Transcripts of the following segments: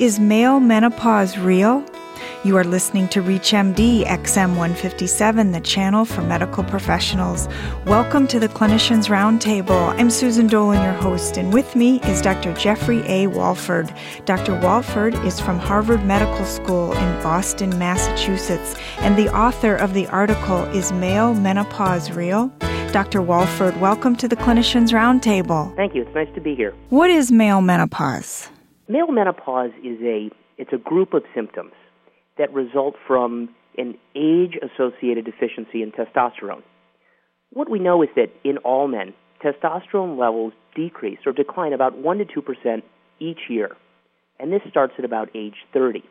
Is male menopause real? You are listening to ReachMD XM 157, the channel for medical professionals. Welcome to the Clinicians Roundtable. I'm Susan Dolan, your host, and with me is Dr. Jeffrey A. Walford. Dr. Walford is from Harvard Medical School in Boston, Massachusetts, and the author of the article Is Male Menopause Real? Dr. Walford, welcome to the Clinicians Roundtable. Thank you. It's nice to be here. What is male menopause? Male menopause is a it's a group of symptoms that result from an age-associated deficiency in testosterone. What we know is that in all men, testosterone levels decrease or decline about 1 to 2% each year, and this starts at about age 30.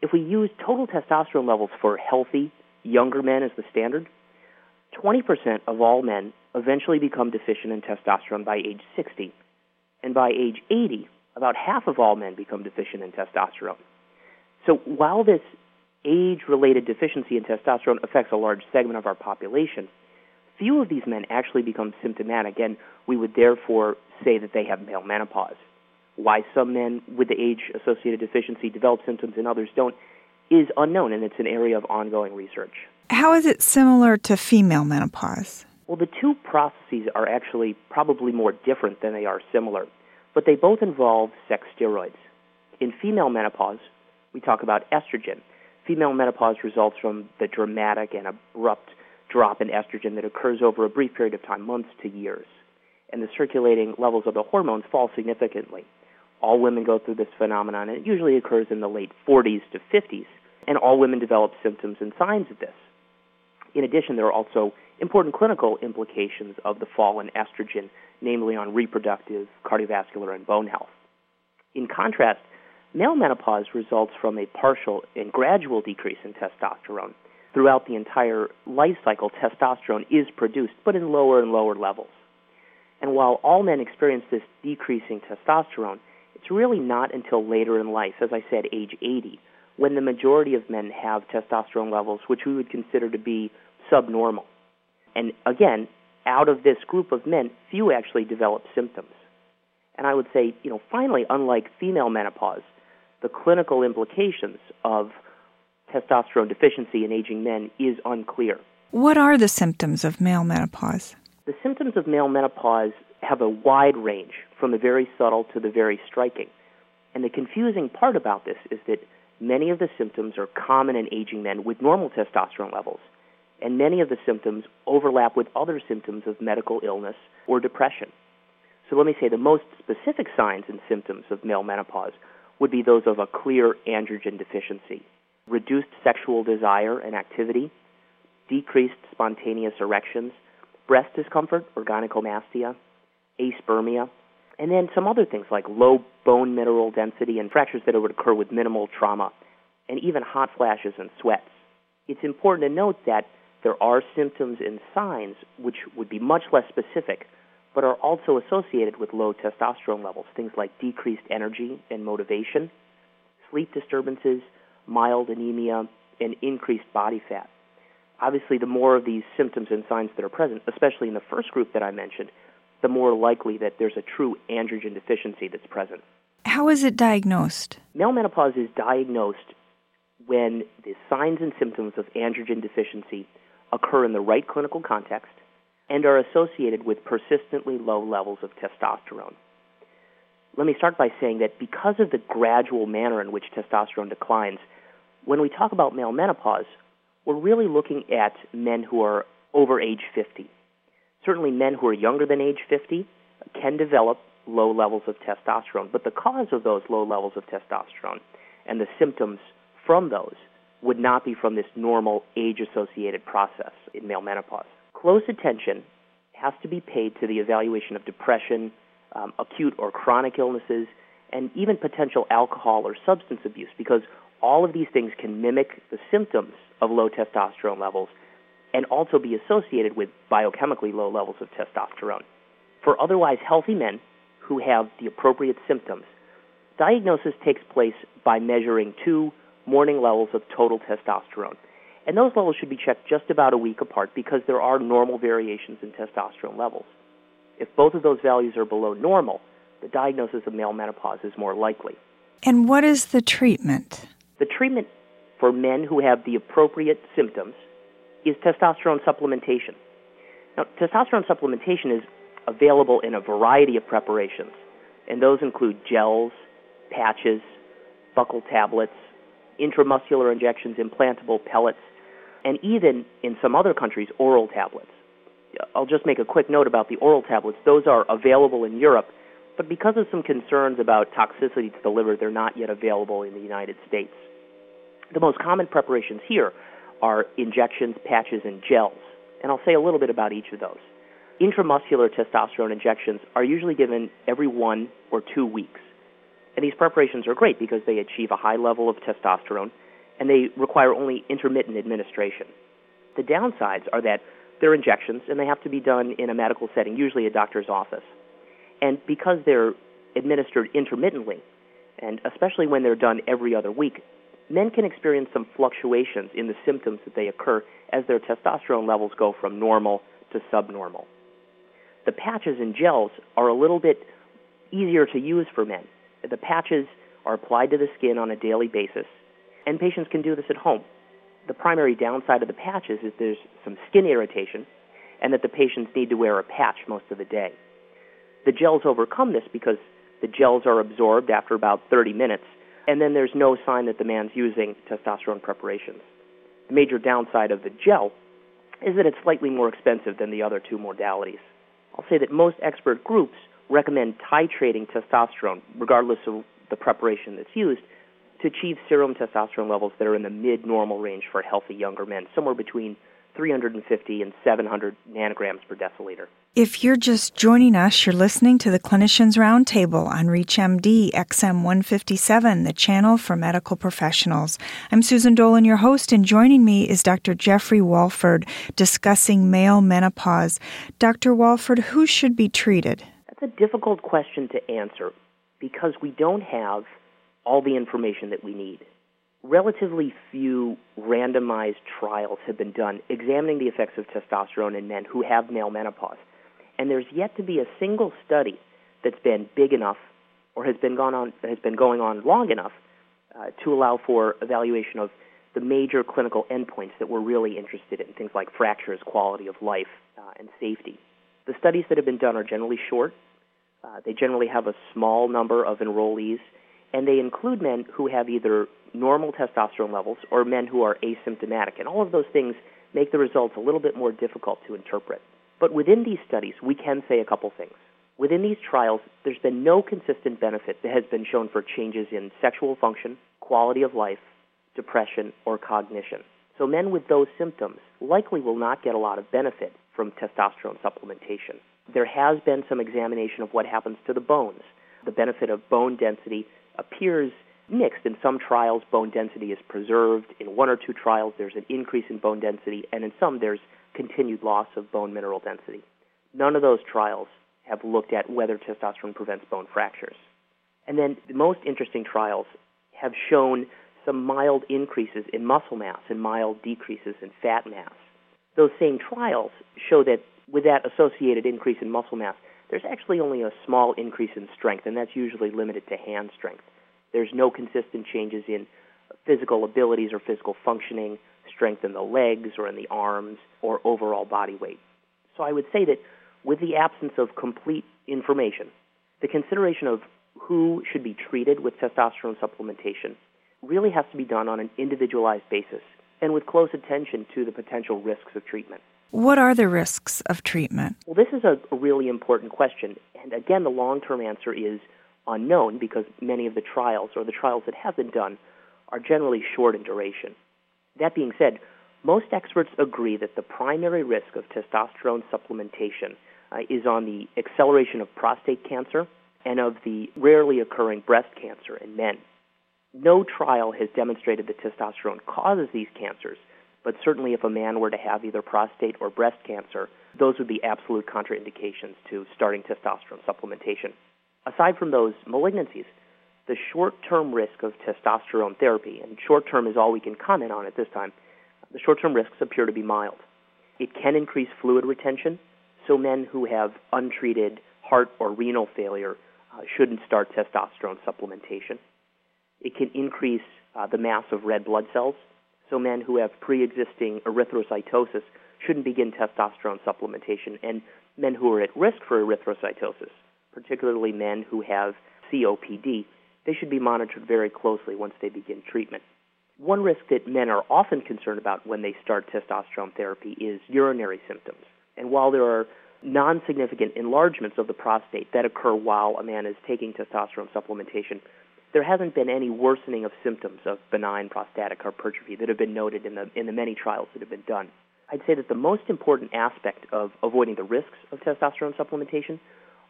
If we use total testosterone levels for healthy, younger men as the standard, 20% of all men eventually become deficient in testosterone by age 60, and by age 80, about half of all men become deficient in testosterone. So while this age related deficiency in testosterone affects a large segment of our population, few of these men actually become symptomatic, and we would therefore say that they have male menopause. Why some men with the age associated deficiency develop symptoms and others don't is unknown, and it's an area of ongoing research. How is it similar to female menopause? Well, the two processes are actually probably more different than they are similar but they both involve sex steroids. In female menopause, we talk about estrogen. Female menopause results from the dramatic and abrupt drop in estrogen that occurs over a brief period of time, months to years. And the circulating levels of the hormones fall significantly. All women go through this phenomenon, and it usually occurs in the late 40s to 50s, and all women develop symptoms and signs of this. In addition, there are also important clinical implications of the fall in estrogen, namely on reproductive, cardiovascular, and bone health. In contrast, male menopause results from a partial and gradual decrease in testosterone. Throughout the entire life cycle, testosterone is produced, but in lower and lower levels. And while all men experience this decreasing testosterone, it's really not until later in life, as I said, age 80, when the majority of men have testosterone levels which we would consider to be subnormal. And again, out of this group of men, few actually develop symptoms. And I would say, you know, finally, unlike female menopause, the clinical implications of testosterone deficiency in aging men is unclear. What are the symptoms of male menopause? The symptoms of male menopause have a wide range, from the very subtle to the very striking. And the confusing part about this is that many of the symptoms are common in aging men with normal testosterone levels and many of the symptoms overlap with other symptoms of medical illness or depression. So let me say the most specific signs and symptoms of male menopause would be those of a clear androgen deficiency, reduced sexual desire and activity, decreased spontaneous erections, breast discomfort or gynecomastia, aspermia, and then some other things like low bone mineral density and fractures that would occur with minimal trauma, and even hot flashes and sweats. It's important to note that there are symptoms and signs which would be much less specific, but are also associated with low testosterone levels, things like decreased energy and motivation, sleep disturbances, mild anemia, and increased body fat. Obviously, the more of these symptoms and signs that are present, especially in the first group that I mentioned, the more likely that there's a true androgen deficiency that's present. How is it diagnosed? Male menopause is diagnosed when the signs and symptoms of androgen deficiency occur in the right clinical context and are associated with persistently low levels of testosterone. Let me start by saying that because of the gradual manner in which testosterone declines, when we talk about male menopause, we're really looking at men who are over age 50. Certainly, men who are younger than age 50 can develop low levels of testosterone, but the cause of those low levels of testosterone and the symptoms from those would not be from this normal age associated process in male menopause. Close attention has to be paid to the evaluation of depression, um, acute or chronic illnesses, and even potential alcohol or substance abuse because all of these things can mimic the symptoms of low testosterone levels and also be associated with biochemically low levels of testosterone. For otherwise healthy men who have the appropriate symptoms, diagnosis takes place by measuring two morning levels of total testosterone. And those levels should be checked just about a week apart because there are normal variations in testosterone levels. If both of those values are below normal, the diagnosis of male menopause is more likely. And what is the treatment? The treatment for men who have the appropriate symptoms is testosterone supplementation. Now, testosterone supplementation is available in a variety of preparations, and those include gels, patches, buccal tablets, intramuscular injections, implantable pellets, and even in some other countries, oral tablets. I'll just make a quick note about the oral tablets. Those are available in Europe, but because of some concerns about toxicity to the liver, they're not yet available in the United States. The most common preparations here are injections, patches, and gels, and I'll say a little bit about each of those. Intramuscular testosterone injections are usually given every one or two weeks. And these preparations are great because they achieve a high level of testosterone and they require only intermittent administration. The downsides are that they're injections and they have to be done in a medical setting, usually a doctor's office. And because they're administered intermittently, and especially when they're done every other week, men can experience some fluctuations in the symptoms that they occur as their testosterone levels go from normal to subnormal. The patches and gels are a little bit easier to use for men. The patches are applied to the skin on a daily basis, and patients can do this at home. The primary downside of the patches is there's some skin irritation, and that the patients need to wear a patch most of the day. The gels overcome this because the gels are absorbed after about 30 minutes, and then there's no sign that the man's using testosterone preparations. The major downside of the gel is that it's slightly more expensive than the other two modalities. I'll say that most expert groups recommend titrating testosterone, regardless of the preparation that's used, to achieve serum testosterone levels that are in the mid normal range for healthy younger men, somewhere between 350 and 700 nanograms per deciliter. If you're just joining us, you're listening to the Clinicians Roundtable on ReachMD XM 157, the channel for medical professionals. I'm Susan Dolan, your host, and joining me is Dr. Jeffrey Walford discussing male menopause. Dr. Walford, who should be treated? That's a difficult question to answer because we don't have all the information that we need relatively few randomized trials have been done examining the effects of testosterone in men who have male menopause. And there's yet to be a single study that's been big enough or has been gone on has been going on long enough uh, to allow for evaluation of the major clinical endpoints that we're really interested in, things like fractures, quality of life, uh, and safety. The studies that have been done are generally short. Uh, they generally have a small number of enrollees, and they include men who have either normal testosterone levels or men who are asymptomatic. And all of those things make the results a little bit more difficult to interpret. But within these studies, we can say a couple things. Within these trials, there's been no consistent benefit that has been shown for changes in sexual function, quality of life, depression, or cognition. So men with those symptoms likely will not get a lot of benefit from testosterone supplementation. There has been some examination of what happens to the bones. The benefit of bone density appears mixed. In some trials, bone density is preserved. In one or two trials, there's an increase in bone density, and in some, there's continued loss of bone mineral density. None of those trials have looked at whether testosterone prevents bone fractures. And then the most interesting trials have shown some mild increases in muscle mass and mild decreases in fat mass. Those same trials show that with that associated increase in muscle mass, there's actually only a small increase in strength, and that's usually limited to hand strength. There's no consistent changes in physical abilities or physical functioning, strength in the legs or in the arms, or overall body weight. So I would say that with the absence of complete information, the consideration of who should be treated with testosterone supplementation really has to be done on an individualized basis and with close attention to the potential risks of treatment. What are the risks of treatment? Well, this is a, really important question. And again, the long term answer is unknown because many of the trials, or the trials that have been done, are generally short in duration. That being said, most experts agree that the primary risk of testosterone supplementation uh, is on the acceleration of prostate cancer and of the rarely occurring breast cancer in men. No trial has demonstrated that testosterone causes these cancers, but certainly if a man were to have either prostate or breast cancer, those would be absolute contraindications to starting testosterone supplementation aside from those malignancies, the short term risk of testosterone therapy, and short term is all we can comment on at this time, the short term risks appear to be mild. It can increase fluid retention, so men who have untreated heart or renal failure uh, shouldn't start testosterone supplementation. It can increase uh, the mass of red blood cells. So men who have pre-existing erythrocytosis shouldn't begin testosterone supplementation, and men who are at risk for erythrocytosis, particularly men who have COPD, they should be monitored very closely once they begin treatment. One risk that men are often concerned about when they start testosterone therapy is urinary symptoms. And while there are non significant enlargements of the prostate that occur while a man is taking testosterone supplementation, there hasn't been any worsening of symptoms of benign prostatic hypertrophy that have been noted in the, in the many trials that have been done. I'd say that the most important aspect of avoiding the risks of testosterone supplementation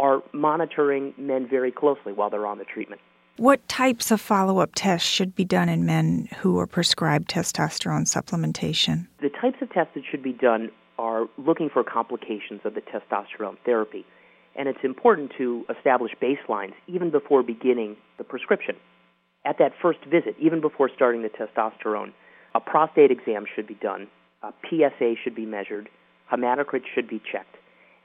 are monitoring men very closely while they're on the treatment. What types of follow up tests should be done in men who are prescribed testosterone supplementation? The types of tests that should be done are looking for complications of the testosterone therapy. And it's important to establish baselines even before beginning the prescription. At that first visit, even before starting the testosterone, a prostate exam should be done, a PSA should be measured, hematocrit should be checked,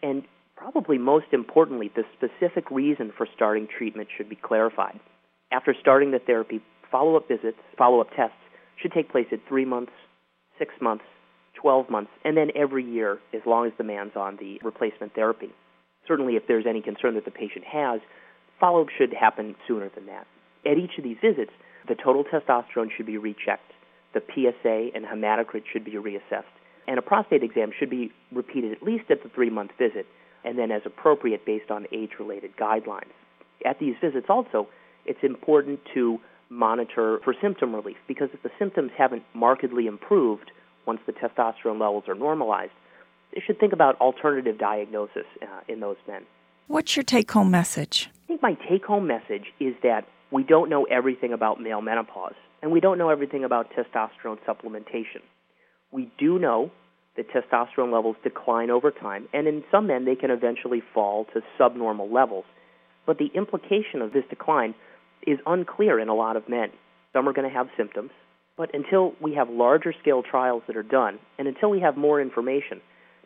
and probably most importantly, the specific reason for starting treatment should be clarified. After starting the therapy, follow up visits, follow up tests should take place at three months, six months, 12 months, and then every year as long as the man's on the replacement therapy. Certainly, if there's any concern that the patient has, follow up should happen sooner than that. At each of these visits, the total testosterone should be rechecked, the PSA and hematocrit should be reassessed, and a prostate exam should be repeated at least at the three month visit, and then as appropriate based on age related guidelines. At these visits, also, it's important to monitor for symptom relief because if the symptoms haven't markedly improved once the testosterone levels are normalized, they should think about alternative diagnosis uh, in those men. What's your take home message? I think my take home message is that we don't know everything about male menopause, and we don't know everything about testosterone supplementation. We do know that testosterone levels decline over time, and in some men, they can eventually fall to subnormal levels. But the implication of this decline is unclear in a lot of men. Some are going to have symptoms, but until we have larger scale trials that are done, and until we have more information,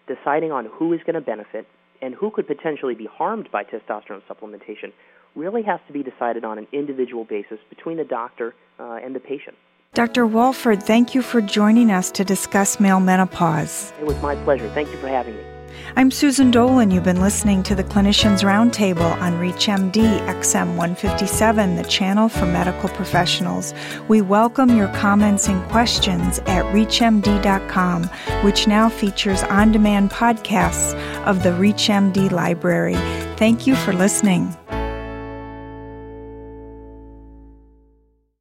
deciding on who is going to benefit and who could potentially be harmed by testosterone supplementation really has to be decided on an individual basis between the doctor uh, and the patient. Dr. Walford, thank you for joining us to discuss male menopause. It was my pleasure. Thank you for having me. I'm Susan Dolan. You've been listening to the Clinicians Roundtable on ReachMD XM 157, the channel for medical professionals. We welcome your comments and questions at ReachMD.com, which now features on demand podcasts of the ReachMD library. Thank you for listening.